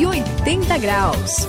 180 graus.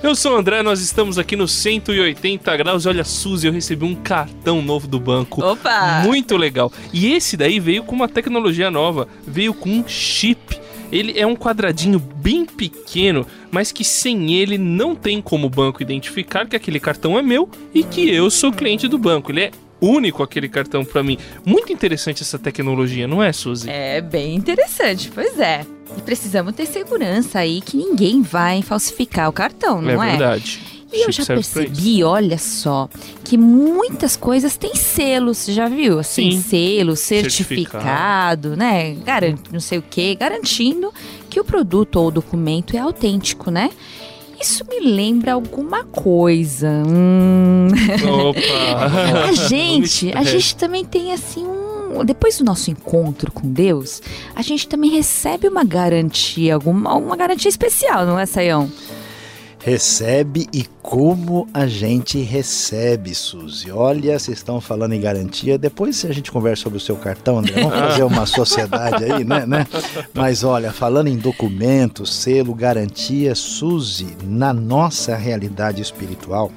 Eu sou o André, nós estamos aqui no 180 graus. Olha, Suzy, eu recebi um cartão novo do banco. Opa! Muito legal. E esse daí veio com uma tecnologia nova, veio com um chip. Ele é um quadradinho bem pequeno, mas que sem ele não tem como o banco identificar que aquele cartão é meu e que eu sou cliente do banco. Ele é único aquele cartão para mim. Muito interessante essa tecnologia, não é, Suzy? É bem interessante, pois é. E precisamos ter segurança aí que ninguém vai falsificar o cartão, não é? É verdade. E eu já percebi, olha só, que muitas coisas têm selos, você já viu? Assim, Sim. selo, certificado, né? Garan não sei o quê, garantindo que o produto ou o documento é autêntico, né? Isso me lembra alguma coisa. Hum. Opa! A gente, a gente também tem assim um. Depois do nosso encontro com Deus, a gente também recebe uma garantia, alguma uma garantia especial, não é, Saião? Recebe e como a gente recebe, Suzy. Olha, vocês estão falando em garantia. Depois a gente conversa sobre o seu cartão, André. Vamos fazer uma sociedade aí, né? né? Mas olha, falando em documento, selo, garantia, Suzy, na nossa realidade espiritual,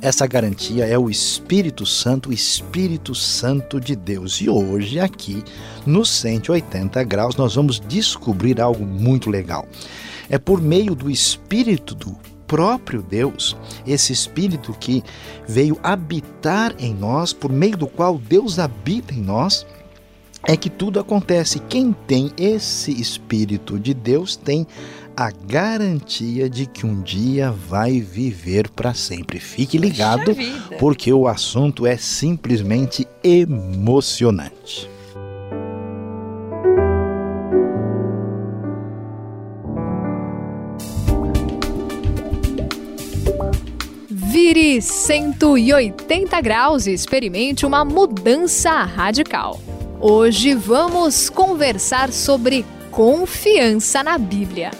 essa garantia é o Espírito Santo, o Espírito Santo de Deus. E hoje, aqui no 180 graus, nós vamos descobrir algo muito legal. É por meio do Espírito do próprio Deus, esse Espírito que veio habitar em nós, por meio do qual Deus habita em nós, é que tudo acontece. Quem tem esse Espírito de Deus tem a garantia de que um dia vai viver para sempre. Fique ligado, porque o assunto é simplesmente emocionante. Vire 180 graus e experimente uma mudança radical. Hoje vamos conversar sobre confiança na Bíblia.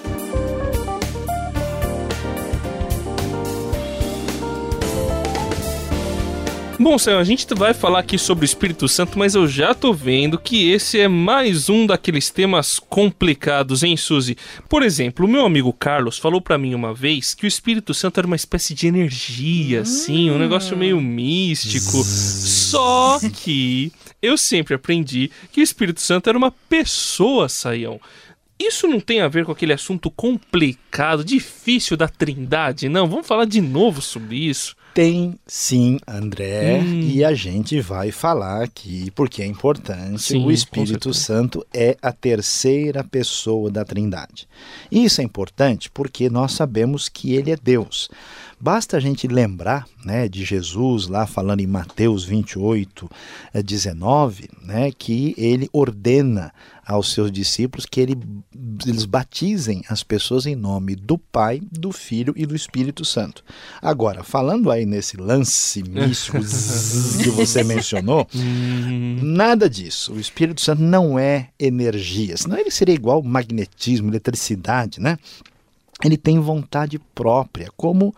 Bom, Sam, a gente vai falar aqui sobre o Espírito Santo, mas eu já tô vendo que esse é mais um daqueles temas complicados, hein, Suzy? Por exemplo, o meu amigo Carlos falou pra mim uma vez que o Espírito Santo era uma espécie de energia, assim, um negócio meio místico. Só que eu sempre aprendi que o Espírito Santo era uma pessoa, Saião. Isso não tem a ver com aquele assunto complicado, difícil da trindade, não? Vamos falar de novo sobre isso. Tem sim, André, Hum. e a gente vai falar aqui porque é importante. Sim, o Espírito. Santo é a terceira pessoa da Trindade. Isso é importante porque nós sabemos que ele é Deus. Basta a gente lembrar né, de Jesus lá falando em Mateus 28, eh, 19, né, que ele ordena aos seus discípulos que ele, eles batizem as pessoas em nome do Pai, do Filho e do Espírito Santo. Agora, falando aí nesse lance místico que você mencionou, nada disso. O Espírito Santo não é energia, senão ele seria igual magnetismo, eletricidade, né? Ele tem vontade própria, como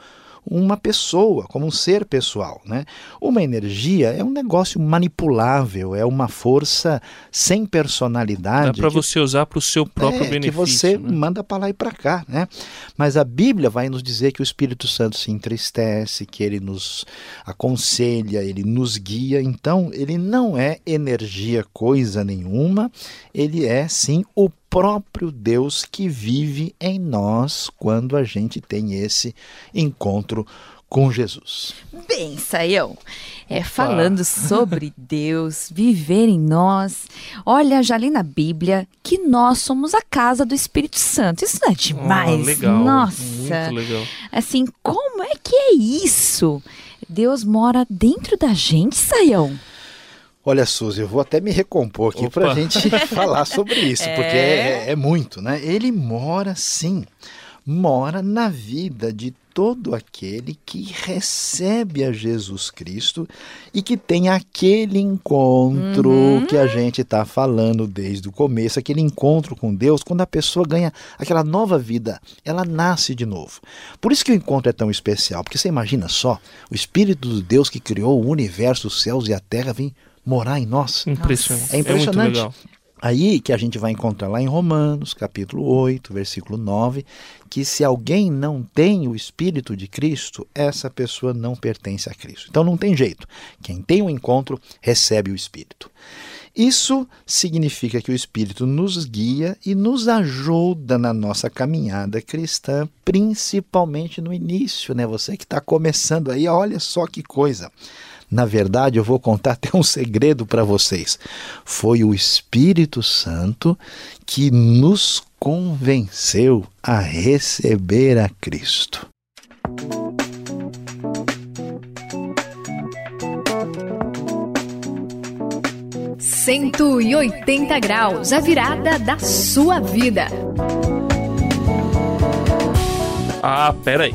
uma pessoa, como um ser pessoal, né? Uma energia é um negócio manipulável, é uma força sem Dá personalidade. pra que você usar pro seu próprio é, benefício. que você né? manda para lá e para cá, né? Mas a Bíblia vai nos dizer que o Espírito Santo se entristece, que ele nos aconselha, ele nos guia. Então, ele não é energia coisa nenhuma, ele é sim o próprio Deus que vive em nós quando a gente tem esse encontro com Jesus. Bem, Saião, é falando sobre Deus, viver em nós. Olha, já li na Bíblia que nós somos a casa do Espírito Santo. Isso não é demais? Oh, legal. Nossa. Muito legal. Assim, como é que é isso? Deus mora dentro da gente, Saião? Olha, Suzy, eu vou até me recompor aqui para a gente falar sobre isso, porque é, é muito, né? Ele mora sim, mora na vida de todo aquele que recebe a Jesus Cristo e que tem aquele encontro uhum. que a gente está falando desde o começo, aquele encontro com Deus, quando a pessoa ganha aquela nova vida, ela nasce de novo. Por isso que o encontro é tão especial, porque você imagina só, o Espírito de Deus que criou o universo, os céus e a terra vem morar em nós. Impressionante. É impressionante. É Aí que a gente vai encontrar lá em Romanos, capítulo 8, versículo 9, que se alguém não tem o Espírito de Cristo, essa pessoa não pertence a Cristo. Então não tem jeito. Quem tem o um encontro recebe o Espírito. Isso significa que o Espírito nos guia e nos ajuda na nossa caminhada cristã, principalmente no início, né? Você que está começando aí, olha só que coisa. Na verdade, eu vou contar até um segredo para vocês. Foi o Espírito Santo que nos convenceu a receber a Cristo. Cento e oitenta graus, a virada da sua vida. Ah, peraí.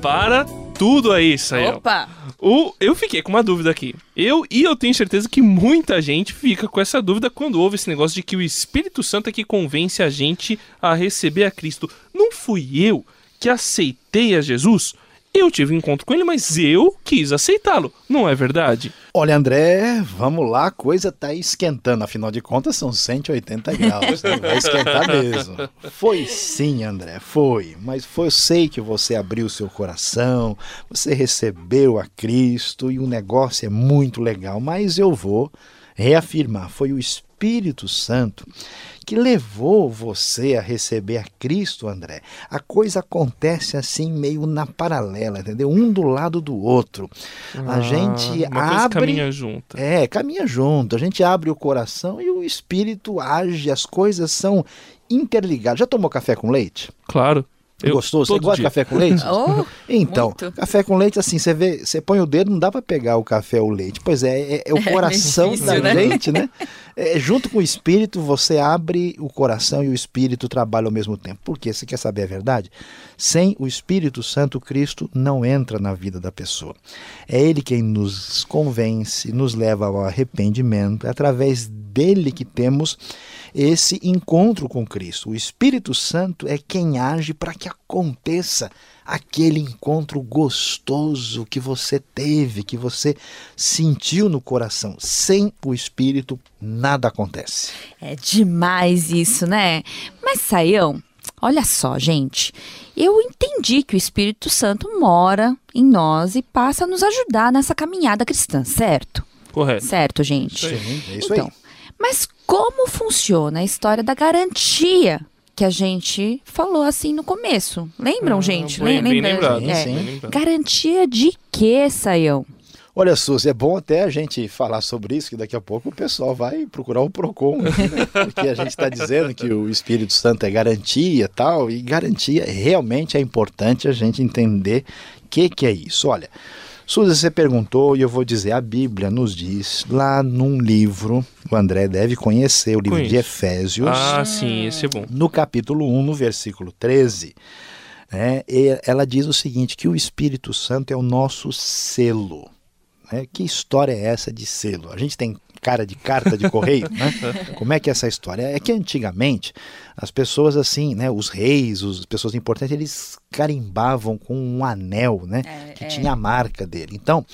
Para tudo aí, Sayão. Opa! O, eu fiquei com uma dúvida aqui. Eu e eu tenho certeza que muita gente fica com essa dúvida quando ouve esse negócio de que o Espírito Santo é que convence a gente a receber a Cristo. Não fui eu que aceitei a Jesus? Eu tive um encontro com ele, mas eu quis aceitá-lo, não é verdade? Olha, André, vamos lá, a coisa tá esquentando, afinal de contas são 180 graus, né? vai esquentar mesmo. Foi sim, André, foi, mas foi, eu sei que você abriu seu coração, você recebeu a Cristo e o negócio é muito legal, mas eu vou reafirmar, foi o Espírito Santo que levou você a receber a Cristo, André. A coisa acontece assim meio na paralela, entendeu? Um do lado do outro. Ah, a gente abre, caminha junto. É, caminha junto. A gente abre o coração e o espírito age, as coisas são interligadas. Já tomou café com leite? Claro. Eu, Gostoso? Você gosta dia. de café com leite? oh, então, muito. café com leite, assim, você vê, você põe o dedo, não dá para pegar o café ou o leite. Pois é, é, é o é coração difícil, da né? gente, né? É, junto com o espírito, você abre o coração e o espírito trabalham ao mesmo tempo. Por quê? Você quer saber a verdade? Sem o Espírito Santo, Cristo não entra na vida da pessoa. É Ele quem nos convence, nos leva ao arrependimento. É através dele que temos esse encontro com Cristo. O Espírito Santo é quem age para que aconteça aquele encontro gostoso que você teve, que você sentiu no coração. Sem o Espírito, nada acontece. É demais isso, né? Mas, Saião, olha só, gente. Eu entendi que o Espírito Santo mora em nós e passa a nos ajudar nessa caminhada cristã, certo? Correto. Certo, gente? Sim, é isso então, aí. Mas como funciona a história da garantia que a gente falou assim no começo? Lembram, ah, gente? Bem, Lembra? Bem lembrado. É. Sim. Garantia de quê, Saião? Olha, Suzy, é bom até a gente falar sobre isso, que daqui a pouco o pessoal vai procurar o PROCON, né? porque a gente está dizendo que o Espírito Santo é garantia tal, e garantia realmente é importante a gente entender o que, que é isso. Olha, Suzy, você perguntou e eu vou dizer: a Bíblia nos diz lá num livro, o André deve conhecer, o livro Conheço. de Efésios. Ah, sim, esse é bom. No capítulo 1, no versículo 13, né, ela diz o seguinte: que o Espírito Santo é o nosso selo. Né? Que história é essa de selo? A gente tem cara de carta de correio, né? Como é que é essa história? É que antigamente as pessoas assim, né, os reis, as pessoas importantes, eles carimbavam com um anel, né, é, que é. tinha a marca dele. Então,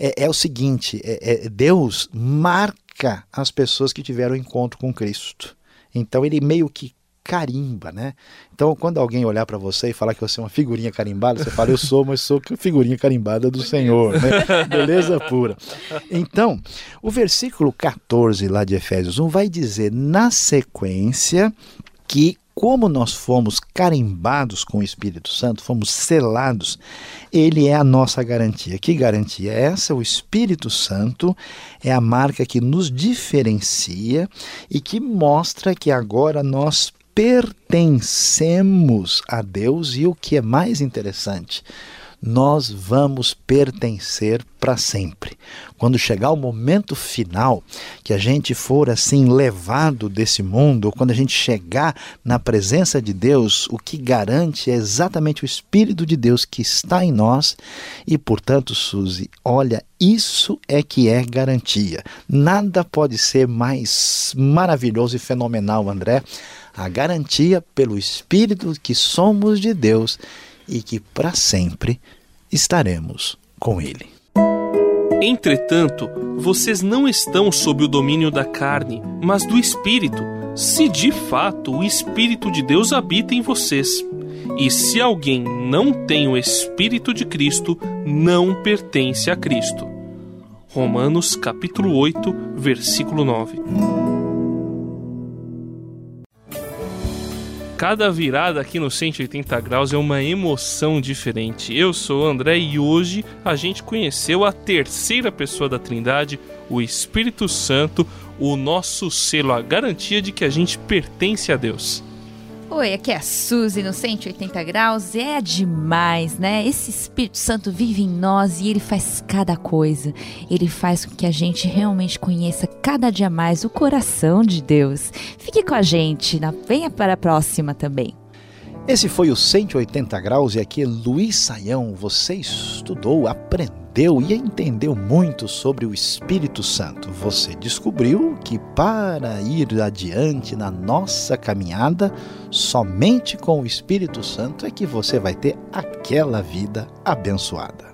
é, é o seguinte, é, é, Deus marca as pessoas que tiveram encontro com Cristo. Então ele meio que carimba, né? Então, quando alguém olhar para você e falar que você é uma figurinha carimbada, você fala, eu sou, mas sou figurinha carimbada do Senhor, né? Beleza pura. Então, o versículo 14 lá de Efésios 1 vai dizer na sequência que como nós fomos carimbados com o Espírito Santo, fomos selados, ele é a nossa garantia. Que garantia é essa? O Espírito Santo é a marca que nos diferencia e que mostra que agora nós pertencemos a Deus e o que é mais interessante, nós vamos pertencer para sempre. Quando chegar o momento final, que a gente for assim levado desse mundo, ou quando a gente chegar na presença de Deus, o que garante é exatamente o Espírito de Deus que está em nós. E, portanto, Suzy, olha, isso é que é garantia. Nada pode ser mais maravilhoso e fenomenal, André. A garantia pelo Espírito que somos de Deus e que para sempre estaremos com Ele. Entretanto, vocês não estão sob o domínio da carne, mas do Espírito, se de fato o Espírito de Deus habita em vocês. E se alguém não tem o Espírito de Cristo, não pertence a Cristo. Romanos capítulo 8, versículo 9. Cada virada aqui no 180 graus é uma emoção diferente. Eu sou o André e hoje a gente conheceu a terceira pessoa da Trindade, o Espírito Santo, o nosso selo, a garantia de que a gente pertence a Deus. Oi, aqui é a Suzy no 180 graus. É demais, né? Esse Espírito Santo vive em nós e ele faz cada coisa. Ele faz com que a gente realmente conheça cada dia mais o coração de Deus. Fique com a gente, venha para a próxima também. Esse foi o 180 graus e aqui Luiz Saião, você estudou, aprendeu aprendeu e entendeu muito sobre o Espírito Santo, você descobriu que para ir adiante na nossa caminhada, somente com o Espírito Santo é que você vai ter aquela vida abençoada.